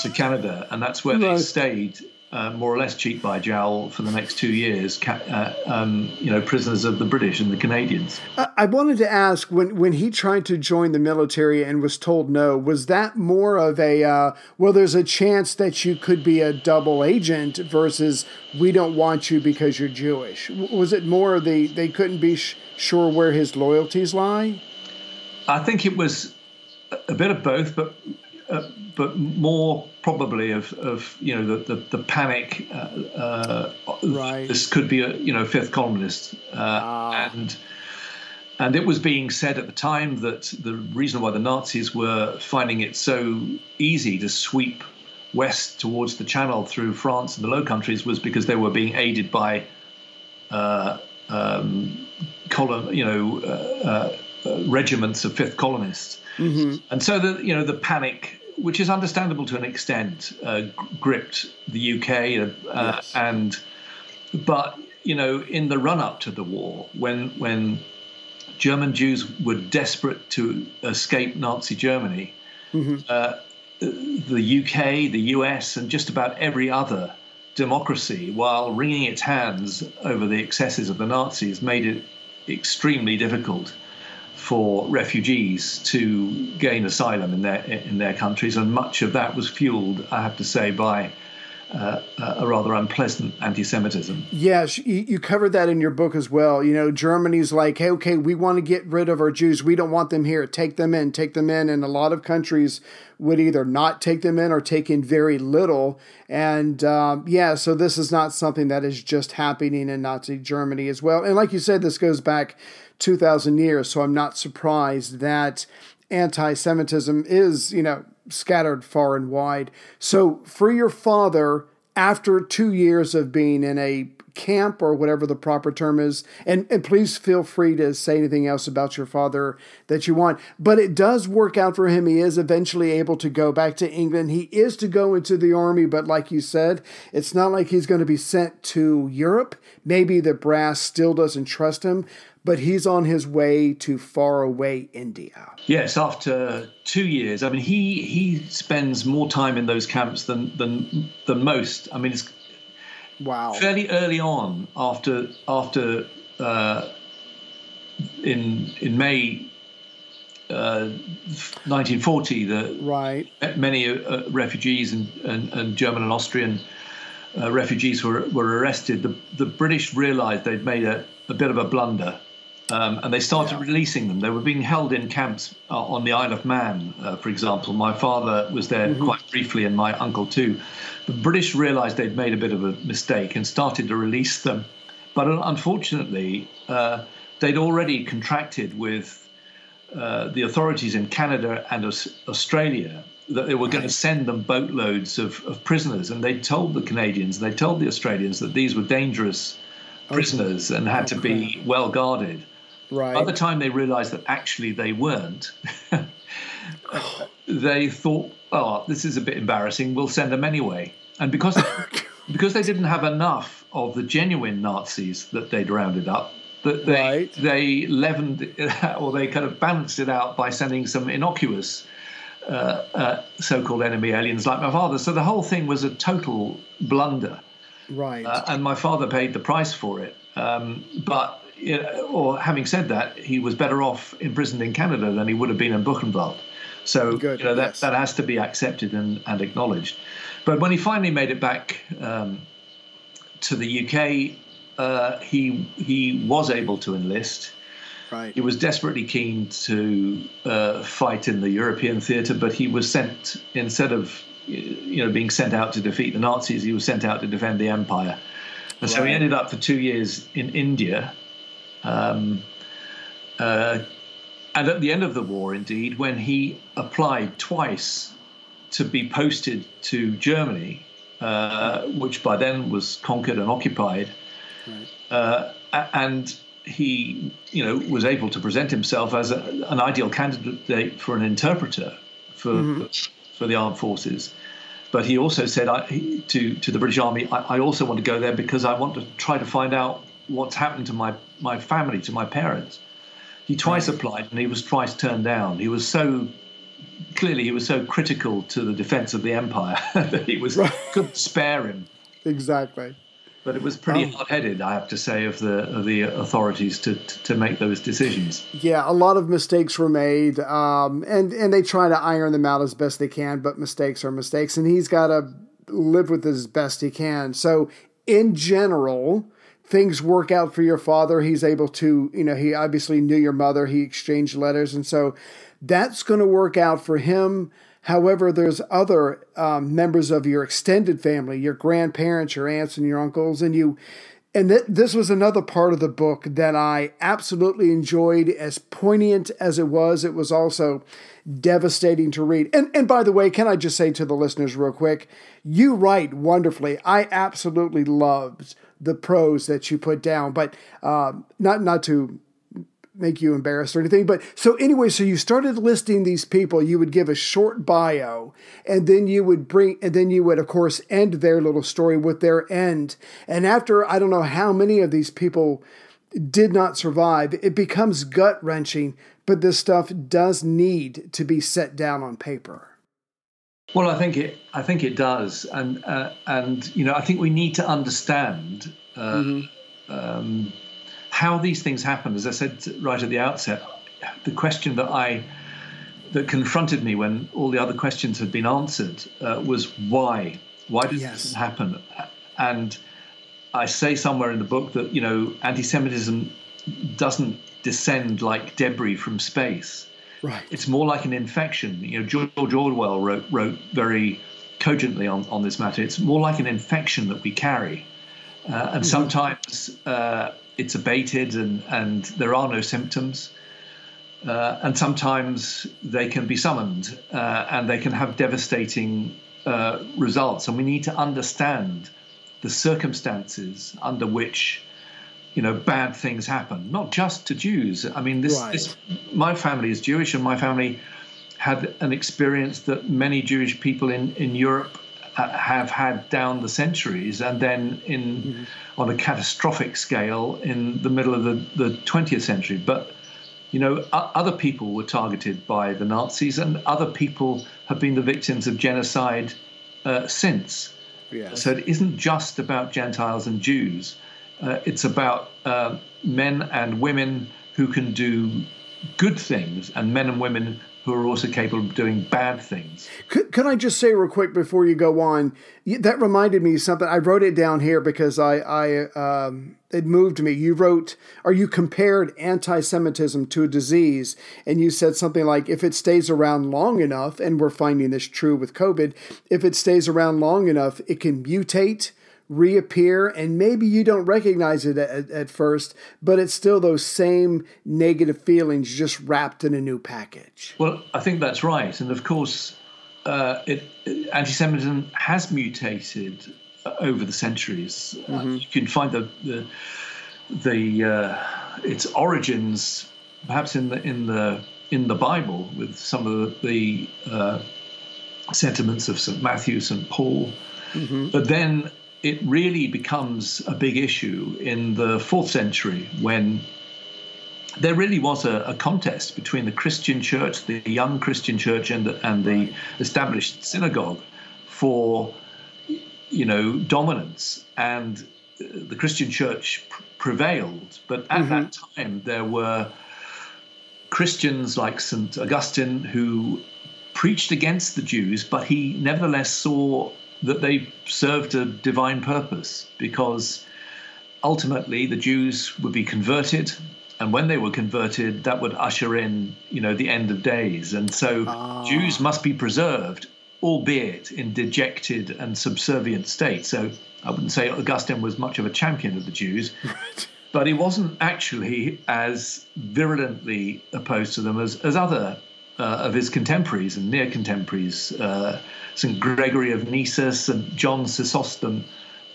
to Canada, and that's where right. they stayed. Uh, more or less cheek by jowl for the next two years, ca- uh, um, you know, prisoners of the British and the Canadians. I wanted to ask when when he tried to join the military and was told no, was that more of a uh, well, there's a chance that you could be a double agent versus we don't want you because you're Jewish? Was it more the they couldn't be sh- sure where his loyalties lie? I think it was a bit of both, but uh, but more probably of, of you know the the, the panic. Uh, uh, right. This could be a you know fifth columnist, uh, ah. and and it was being said at the time that the reason why the Nazis were finding it so easy to sweep west towards the Channel through France and the Low Countries was because they were being aided by. Uh, um, column, you know, uh, uh, regiments of fifth columnists. Mm-hmm. And so the you know the panic, which is understandable to an extent, uh, gripped the UK, uh, yes. and but you know in the run up to the war, when when German Jews were desperate to escape Nazi Germany, mm-hmm. Uh, the UK, the US, and just about every other democracy, while wringing its hands over the excesses of the Nazis, made it extremely difficult for refugees to gain asylum in their in their countries, and much of that was fueled, I have to say, by uh, a rather unpleasant anti-Semitism. Yes, you covered that in your book as well. You know, Germany's like, hey, okay, we want to get rid of our Jews. We don't want them here. Take them in, take them in. And a lot of countries would either not take them in or take in very little. And um, yeah, so this is not something that is just happening in Nazi Germany as well. And like you said, this goes back 2,000 years. So I'm not surprised that anti Semitism is, you know, scattered far and wide. So, for your father, after two years of being in a camp or whatever the proper term is, and, and please feel free to say anything else about your father that you want, but it does work out for him. He is eventually able to go back to England. He is to go into the army, but like you said, it's not like he's going to be sent to Europe. Maybe the brass still doesn't trust him, but he's on his way to far away India. Yes, after two years. I mean, he he spends more time in those camps than than than most. I mean, it's wow. Fairly early on, after after uh, in in May. Uh, 1940, the right many uh, refugees and, and, and, German and Austrian uh, refugees were were arrested. The the British realised they'd made a, a bit of a blunder um, and they started yeah. releasing them. They were being held in camps uh, on the Isle of Man, uh, for example. My father was there mm-hmm. quite briefly, and my uncle too. The British realised they'd made a bit of a mistake and started to release them. But unfortunately, uh, they'd already contracted with uh, the authorities in Canada and Australia that they were going to send them boatloads of, of prisoners. And they told the Canadians, they told the Australians that these were dangerous prisoners and had to be well guarded. Right. By the time they realized that actually they weren't, they thought, oh, this is a bit embarrassing. We'll send them anyway. And because because they didn't have enough of the genuine Nazis that they'd rounded up, that they right. they leavened or they kind of balanced it out by sending some innocuous uh, uh, so-called enemy aliens like my father. So the whole thing was a total blunder. Right. Uh, and my father paid the price for it. Um, but you know, or having said that, he was better off imprisoned in Canada than he would have been in Buchenwald. So Good, you know that yes. that has to be accepted and, and acknowledged. But when he finally made it back um, to the UK, uh, he he was able to enlist. Right. He was desperately keen to uh, fight in the European theatre, but he was sent instead of you know being sent out to defeat the Nazis, he was sent out to defend the empire. And right. so he ended up for two years in India. Um, uh, and at the end of the war, indeed, when he applied twice to be posted to Germany, uh, which by then was conquered and occupied, right. uh, and he, you know, was able to present himself as a, an ideal candidate for an interpreter for mm-hmm. for the armed forces. But he also said I, to to the British Army, I, I also want to go there because I want to try to find out what's happened to my my family, to my parents. He twice applied and he was twice turned down. He was so clearly he was so critical to the defense of the empire that he was right. couldn't spare him. Exactly. But it was pretty um, hot-headed, I have to say, of the of the authorities to to make those decisions. Yeah, a lot of mistakes were made, um, and and they try to iron them out as best they can. But mistakes are mistakes, and he's got to live with it as best he can. So, in general, things work out for your father. He's able to, you know, he obviously knew your mother. He exchanged letters, and so that's going to work out for him. However, there's other um, members of your extended family, your grandparents, your aunts, and your uncles, and you. And th- this was another part of the book that I absolutely enjoyed, as poignant as it was. It was also devastating to read. And and by the way, can I just say to the listeners real quick, you write wonderfully. I absolutely loved the prose that you put down, but um, not not to make you embarrassed or anything. But so anyway, so you started listing these people. You would give a short bio, and then you would bring, and then you would, of course, end their little story with their end. And after I don't know how many of these people did not survive, it becomes gut wrenching. But this stuff does need to be set down on paper. Well, I think it. I think it does, and uh, and you know, I think we need to understand. Uh, mm-hmm. um, how these things happen, as I said right at the outset, the question that I that confronted me when all the other questions had been answered uh, was why. Why does yes. this happen? And I say somewhere in the book that you know anti-Semitism doesn't descend like debris from space. Right. It's more like an infection. You know, George Orwell wrote wrote very cogently on, on this matter. It's more like an infection that we carry, uh, and mm-hmm. sometimes uh, it's abated and and there are no symptoms. Uh, and sometimes they can be summoned uh, and they can have devastating uh, results. And we need to understand the circumstances under which you know bad things happen not just to jews i mean this, right. this my family is jewish and my family had an experience that many jewish people in in europe have had down the centuries and then in mm-hmm. on a catastrophic scale in the middle of the, the 20th century but you know other people were targeted by the nazis and other people have been the victims of genocide uh, since yes. so it isn't just about gentiles and jews uh, it's about uh, men and women who can do good things and men and women who are also capable of doing bad things. Could, could I just say real quick before you go on? That reminded me of something. I wrote it down here because I, I um, it moved me. You wrote, or you compared anti-Semitism to a disease, and you said something like, if it stays around long enough, and we're finding this true with COVID, if it stays around long enough, it can mutate reappear and maybe you don't recognize it at, at, first but it's still those same negative feelings just wrapped in a new package well i think that's right and of course uh, it, anti-semitism has mutated uh, over the centuries mm-hmm. you can find the the, the uh, its origins perhaps in the in the in the bible with some of the, the uh, sentiments of st matthew st paul mm-hmm. but then it really becomes a big issue in the fourth century when there really was a, a, contest between the Christian church, the young Christian church, and the, and the established synagogue for you know dominance, and the Christian church pr- prevailed. But at mm-hmm. that time, there were Christians like Saint Augustine who preached against the Jews, but he nevertheless saw that they served a divine purpose because ultimately the Jews would be converted. And when they were converted, that would usher in, you know, the end of days. And so ah. Jews must be preserved, albeit in dejected and subservient state. So I wouldn't say Augustine was much of a champion of the Jews, right. but he wasn't actually as virulently opposed to them as, as other of his contemporaries and near contemporaries. Uh, St. Gregory of Nyssa, St. John Chrysostom,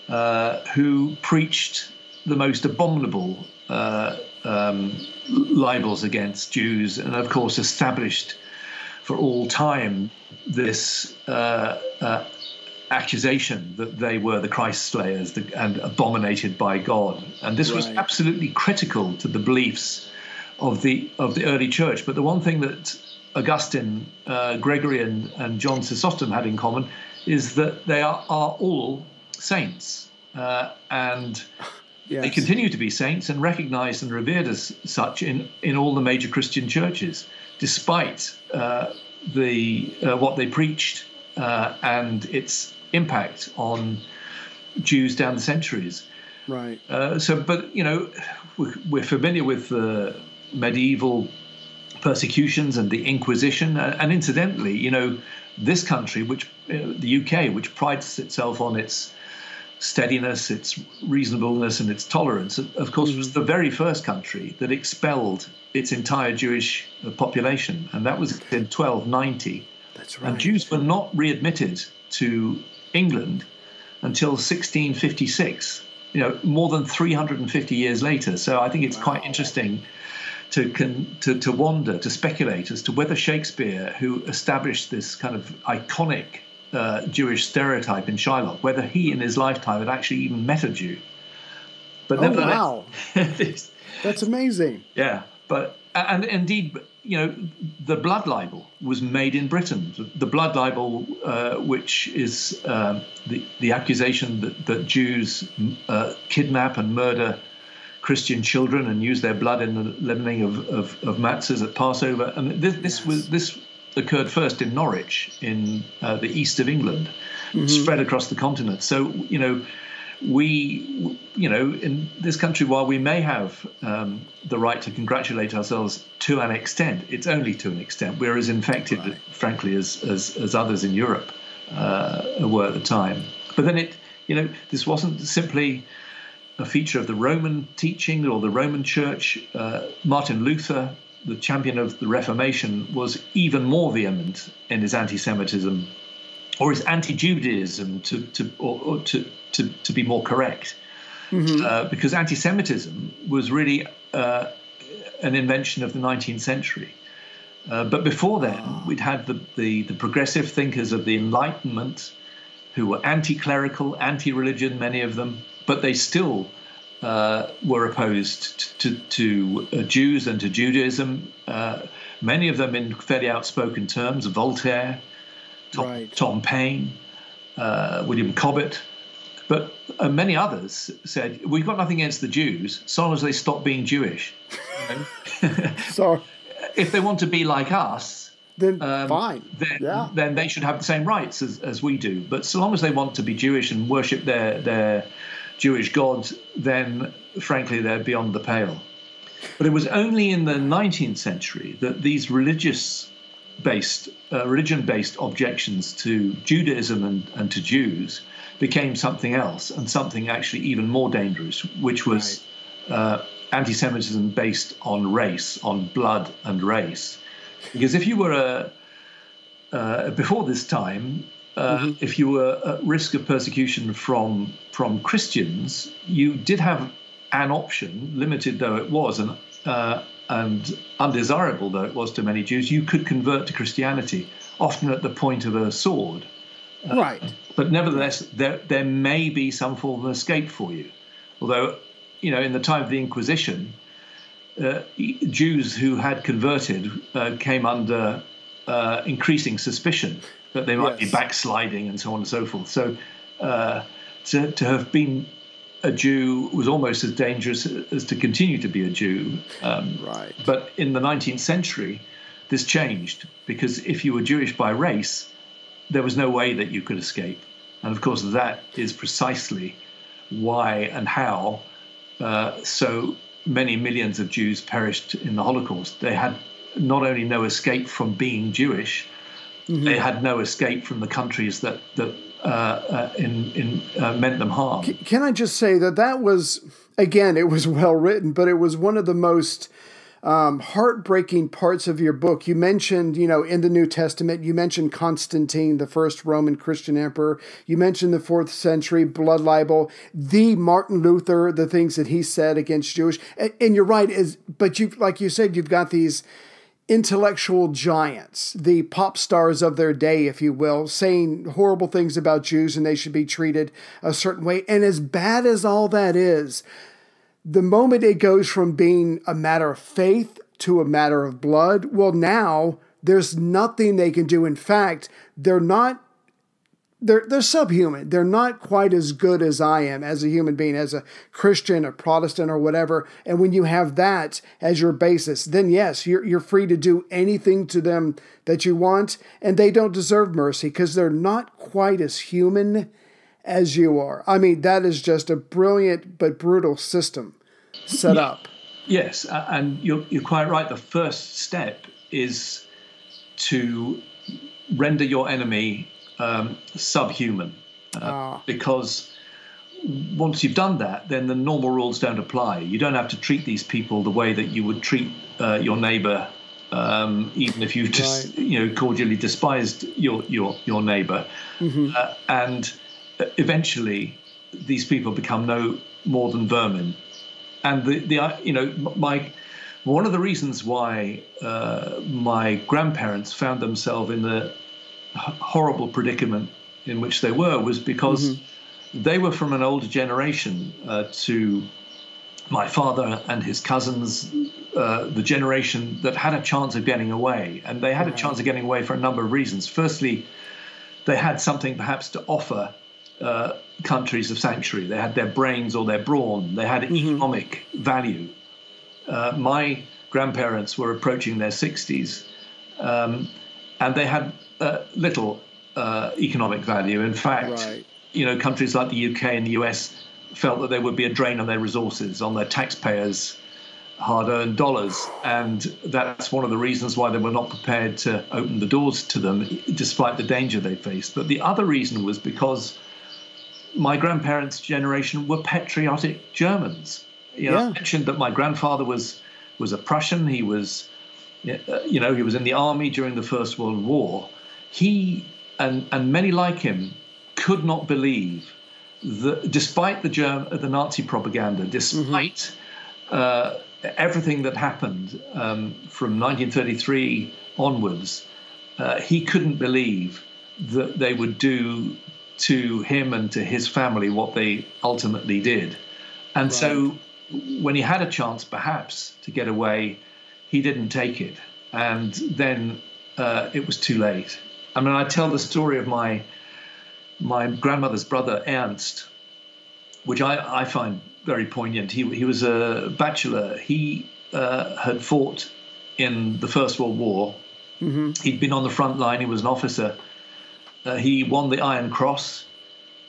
uh, who preached the most abominable uh, um, libels against Jews, and of course established for all time this uh, uh accusation that they were the Christ slayers and abominated by God. And this right. was absolutely critical to the beliefs of the of the early church. But the one thing that Augustine, uh, Gregory, and, and John Chrysostom had in common is that they are, are all saints. Uh, and yes. they continue to be saints and recognized and revered as such in, in all the major Christian churches, despite uh, the uh, what they preached uh, and its impact on Jews down the centuries. Right. Uh, so, but you know, we're familiar with the medieval persecutions and the Inquisition. And incidentally, you know, this country, which uh, the UK, which prides itself on its steadiness, its reasonableness, and its tolerance, of course, was the very first country that expelled its entire Jewish uh, population, and that was in 1290. That's right. And Jews were not readmitted to England until 1656. You know, more than 350 years later. So I think it's wow. quite interesting to, con, to, to wonder, to speculate as to whether Shakespeare, who established this kind of iconic uh, Jewish stereotype in Shylock, whether he in his lifetime had actually even met a Jew. But oh, wow. That's amazing. Yeah. But, and indeed, you know, the blood libel was made in Britain. The blood libel, uh, which is uh, the, the accusation that, that Jews uh, kidnap and murder Christian children and use their blood in the leavening of, of, of matzahs at Passover. And this, this yes. was this occurred first in Norwich, in uh, the east of England, mm-hmm. spread across the continent. So, you know, we, you know, in this country, while we may have um, the right to congratulate ourselves to an extent, it's only to an extent. We're as infected, right. frankly, as, as, as others in Europe uh, were at the time. But then it, you know, this wasn't simply a feature of the Roman teaching or the Roman Church. Uh, Martin Luther, the champion of the Reformation, was even more vehement in his anti-Semitism or his anti-Judaism, to, to or, or to to, to be more correct. Mm-hmm. Uh, because anti Semitism was really uh, an invention of the 19th century. Uh, but before then, oh. we'd had the, the, the, progressive thinkers of the Enlightenment who were anti clerical, anti religion, many of them, but they still uh, were opposed to, to uh, Jews and to Judaism, uh, many of them in fairly outspoken terms Voltaire, Tom, right. Tom Paine, William Cobbett. But uh, many others said, We've got nothing against the Jews, so long as they stop being Jewish. so, if they want to be like us, then um, fine. Then, yeah. then they should have the same rights as, as we do. But so long as they want to be Jewish and worship their, their Jewish gods, then frankly, they're beyond the pale. But it was only in the 19th century that these religious based, uh, religion based objections to Judaism and, and to Jews became something else and something actually even more dangerous, which was right. uh, anti Semitism based on race, on blood and race. Because if you were a, uh, before this time, uh, mm-hmm. if you were at risk of persecution from from Christians, you did have an option, limited though it was, and uh, and undesirable though it was to many Jews. You could convert to Christianity, often at the point of a sword. Uh, right. But nevertheless, there, there may be some form of escape for you. Although, you know, in the time of the Inquisition, uh, Jews who had converted uh, came under uh, increasing suspicion that they might yes. be backsliding and so on and so forth. So uh, to, to have been a Jew was almost as dangerous as to continue to be a Jew. Um, right. But in the 19th century, this changed because if you were Jewish by race, there was no way that you could escape. And of course, that is precisely why and how uh, so many millions of Jews perished in the Holocaust. They had not only no escape from being Jewish, mm-hmm. they had no escape from the countries that that uh, uh, in, in uh, meant them harm. Can I just say that that was again, it was well written, but it was one of the most um, heartbreaking parts of your book. You mentioned, you know, in the New Testament, you mentioned Constantine, the first Roman Christian emperor. You mentioned the fourth century blood libel, the Martin Luther, the things that he said against Jewish. And, and you're right, is but you like you said, you've got these intellectual giants, the pop stars of their day, if you will, saying horrible things about Jews and they should be treated a certain way. And as bad as all that is, the moment it goes from being a matter of faith to a matter of blood, well, now there's nothing they can do. In fact, they're not. They're, they're subhuman. They're not quite as good as I am as a human being, as a Christian, a Protestant, or whatever. And when you have that as your basis, then yes, you're, you're free to do anything to them that you want. And they don't deserve mercy because they're not quite as human as you are. I mean, that is just a brilliant but brutal system set up. Yes, and you're, you're quite right. The first step is to render your enemy um, subhuman. Uh, ah. Because once you've done that, then the normal rules don't apply. You don't have to treat these people the way that you would treat uh, your neighbor, um, even if you just right. you know cordially despised your your your neighbor. Mm-hmm. Uh, and eventually these people become no more than vermin. And the, the you know, my one of the reasons why uh, my grandparents found themselves in the horrible predicament in which they were was because mm-hmm. they were from an older generation uh, to my father and his cousins, uh, the generation that had a chance of getting away. And they had a chance of getting away for a number of reasons. Firstly, they had something perhaps to offer uh, countries of sanctuary. They had their brains or their brawn. They had mm-hmm. economic value. Uh, my grandparents were approaching their 60s, um, and they had uh, little uh, economic value. In fact, right. you know, countries like the UK and the US felt that there would be a drain on their resources, on their taxpayers' hard-earned dollars, and that's one of the reasons why they were not prepared to open the doors to them, despite the danger they faced. But the other reason was because my grandparents' generation were patriotic Germans. You know, yeah. I mentioned that my grandfather was was a Prussian. He was, you know, he was in the army during the First World War. He and and many like him could not believe that, despite the German, the Nazi propaganda, despite mm-hmm. uh, everything that happened um, from 1933 onwards, uh, he couldn't believe that they would do to him and to his family what they ultimately did. And right. so when he had a chance, perhaps, to get away, he didn't take it. And then uh, it was too late. I mean, I tell the story of my my grandmother's brother Ernst, which I, I find very poignant. He he was a bachelor. He uh, had fought in the First World War. Mm-hmm. He'd been on the front line. He was an officer. Uh, he won the Iron Cross,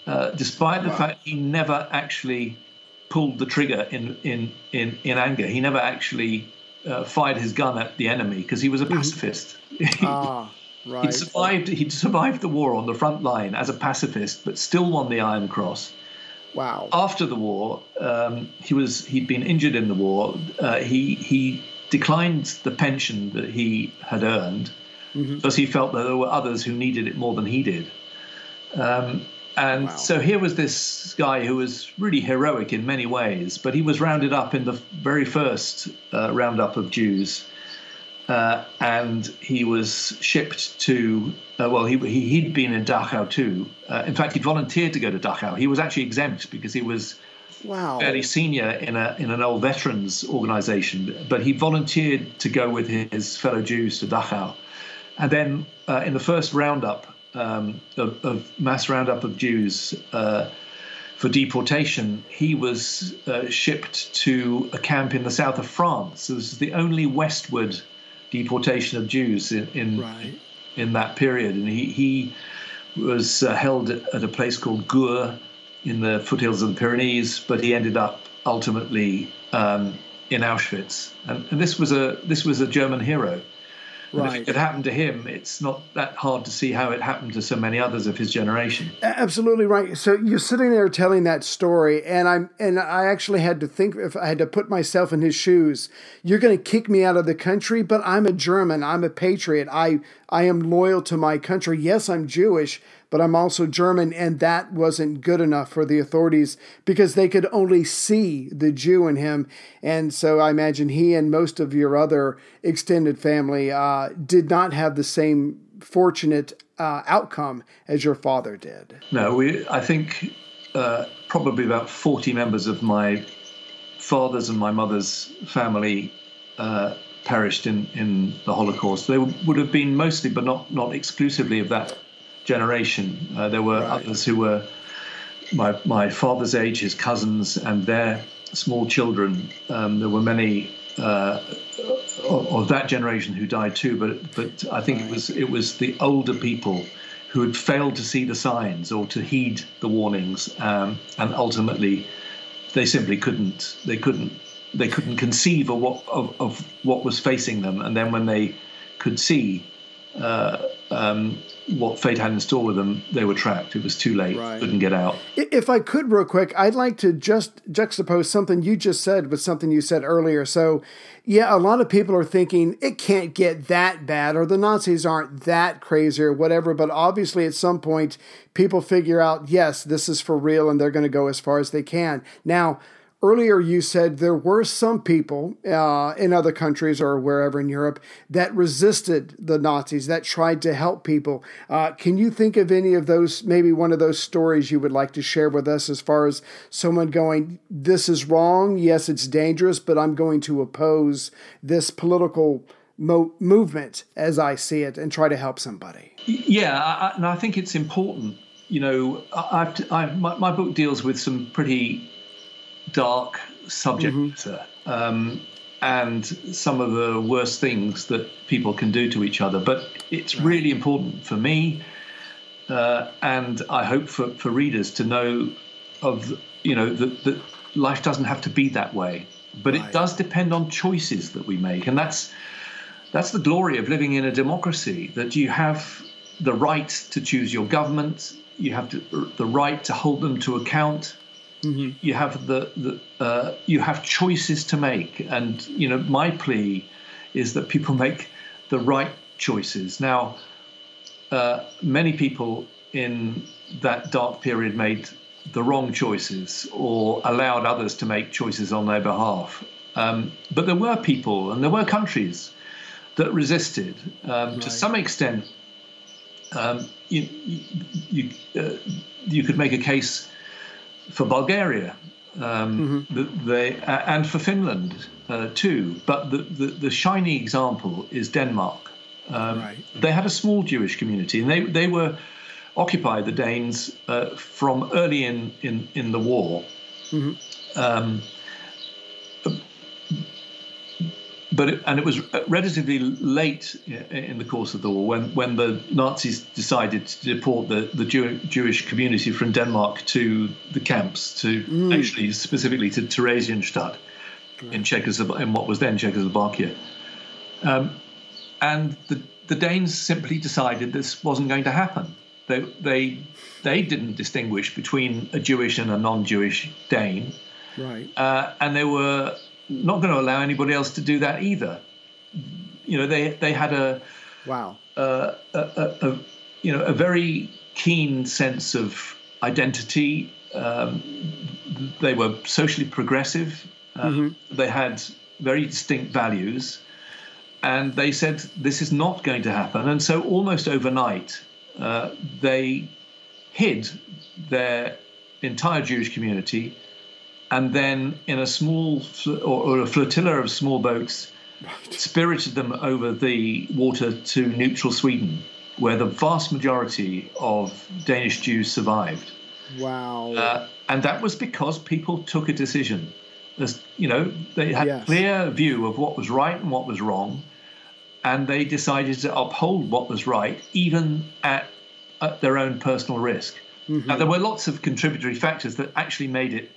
uh, despite the fact he never actually pulled the trigger in in in, in anger. He never actually uh, fired his gun at the enemy because he was a mm-hmm. pacifist. ah, right. He'd survived. He'd survived the war on the front line as a pacifist, but still won the Iron Cross. Wow. After the war, um, he was he'd been injured in the war. Uh, he he declined the pension that he had earned mm-hmm. because he felt that there were others who needed it more than he did. Um, and wow. so here was this guy who was really heroic in many ways, but he was rounded up in the very first uh, roundup of Jews. Uh, and he was shipped to, uh, well, he, he, had been in Dachau too. Uh, in fact, he volunteered to go to Dachau. He was actually exempt because he was wow. fairly senior in, a, in an old veterans organization, but he volunteered to go with his fellow Jews to Dachau. And then uh, in the first roundup, um, of, of, mass roundup of Jews uh, for deportation, he was uh, shipped to a camp in the south of France. This is the only westward deportation of Jews in in, right. in that period, and he he was uh, held at a place called Gurs in the foothills of the Pyrenees, but he ended up ultimately um, in Auschwitz, and, and this was a this was a German hero. Right. If it happened to him, it's not that hard to see how it happened to so many others of his generation. Absolutely right. So you're sitting there telling that story, and I'm and I actually had to think if I had to put myself in his shoes. You're going to kick me out of the country, but I'm a German. I'm a patriot. I I am loyal to my country. Yes, I'm Jewish, but I'm also German, and that wasn't good enough for the authorities because they could only see the Jew in him. And so I imagine he and most of your other extended family uh, did not have the same fortunate uh, outcome as your father did. No, we. I think uh, probably about 40 members of my father's and my mother's family uh, perished in, in the Holocaust. They would have been mostly, but not, not exclusively, of that generation. Uh, there were right. others who were my, my father's age, his cousins, and their small children. Um, there were many uh, of that generation who died too, but but I think right. it was it was the older people who had failed to see the signs or to heed the warnings, um, and ultimately they simply couldn't they couldn't they couldn't conceive of what of, of what was facing them, and then when they could see uh, um, what fate had in store with them, they were trapped. It was too late. Right. Couldn't get out. If I could, real quick, I'd like to just juxtapose something you just said with something you said earlier. So, yeah, a lot of people are thinking it can't get that bad, or the Nazis aren't that crazy, or whatever. But obviously, at some point, people figure out, yes, this is for real, and they're going to go as far as they can. Now, Earlier, you said there were some people uh, in other countries or wherever in Europe that resisted the Nazis, that tried to help people. Uh, can you think of any of those, maybe one of those stories you would like to share with us as far as someone going, This is wrong. Yes, it's dangerous, but I'm going to oppose this political mo- movement as I see it and try to help somebody? Yeah, I, and I think it's important. You know, I've, I've my, my book deals with some pretty dark subject mm-hmm. matter um, and some of the worst things that people can do to each other. But it's really important for me uh, and I hope for, for readers to know of you know that, that life doesn't have to be that way, but right. it does depend on choices that we make, and that's that's the glory of living in a democracy. That you have the right to choose your government, you have to, the right to hold them to account. Mm-hmm. You have the, the uh, you have choices to make, and you know my plea is that people make the right choices. Now, uh, many people in that dark period made the wrong choices or allowed others to make choices on their behalf. Um, but there were people and there were countries that resisted. Um, right. To some extent, um, you, you, uh, you, could make a case for Bulgaria um, mm-hmm. they, uh, and for Finland uh, too. But the, the, the, shiny example is Denmark. Um, right. They had a small Jewish community, and they, they were occupied, the Danes, uh, from early in, in, in the war. Mm-hmm. Um, but it, and it was relatively late in the course of the war when, when the Nazis decided to deport the, the Jew, Jewish community from Denmark to the camps, to mm. actually specifically to Theresienstadt in Czechoslovakia, in what was then Czechoslovakia. Um, and the, the Danes simply decided this wasn't going to happen. They, they, they didn't distinguish between a Jewish and a non-Jewish Dane, right? Uh, and they were not going to allow anybody else to do that either. You know, they they had a wow, uh, a, a, a, you know, a very keen sense of identity. Um, they were socially progressive. Um, mm-hmm. They had very distinct values, and they said this is not going to happen. And so, almost overnight, uh, they hid their entire Jewish community and then in a small or, or a flotilla of small boats, right. spirited them over the water to neutral Sweden, where the vast majority of Danish Jews survived. Wow! Uh, and that was because people took a decision. As, you know, they had yes. a clear view of what was right and what was wrong, and they decided to uphold what was right, even at, at their own personal risk. Mm-hmm. Now, there were lots of contributory factors that actually made it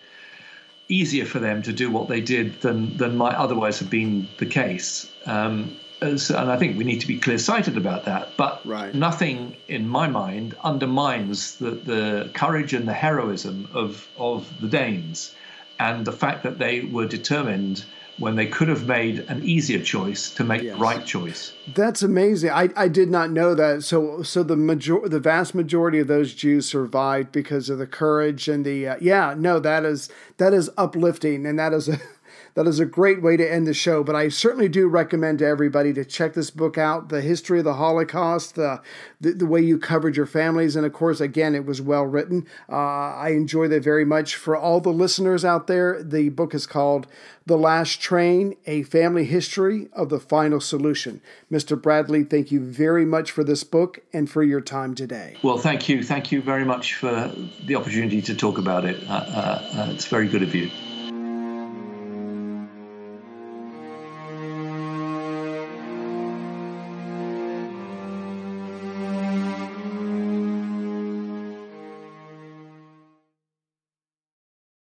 easier for them to do what they did than than might otherwise have been the case. Um, and I think we need to be clear-sighted about that. But right. nothing, in my mind, undermines the, the courage and the heroism of of the Danes, and the fact that they were determined when they could have made an easier choice to make yes. the right choice. That's amazing. I, I did not know that. So so the major the vast majority of those Jews survived because of the courage and the uh, yeah no that is that is uplifting and that is a that is a great way to end the show. But I certainly do recommend to everybody to check this book out the history of the Holocaust, the, the, the way you covered your families. And of course, again, it was well written. Uh, I enjoy that very much. For all the listeners out there, the book is called The Last Train A Family History of the Final Solution. Mr. Bradley, thank you very much for this book and for your time today. Well, thank you. Thank you very much for the opportunity to talk about it. Uh, uh, uh it's very good of you.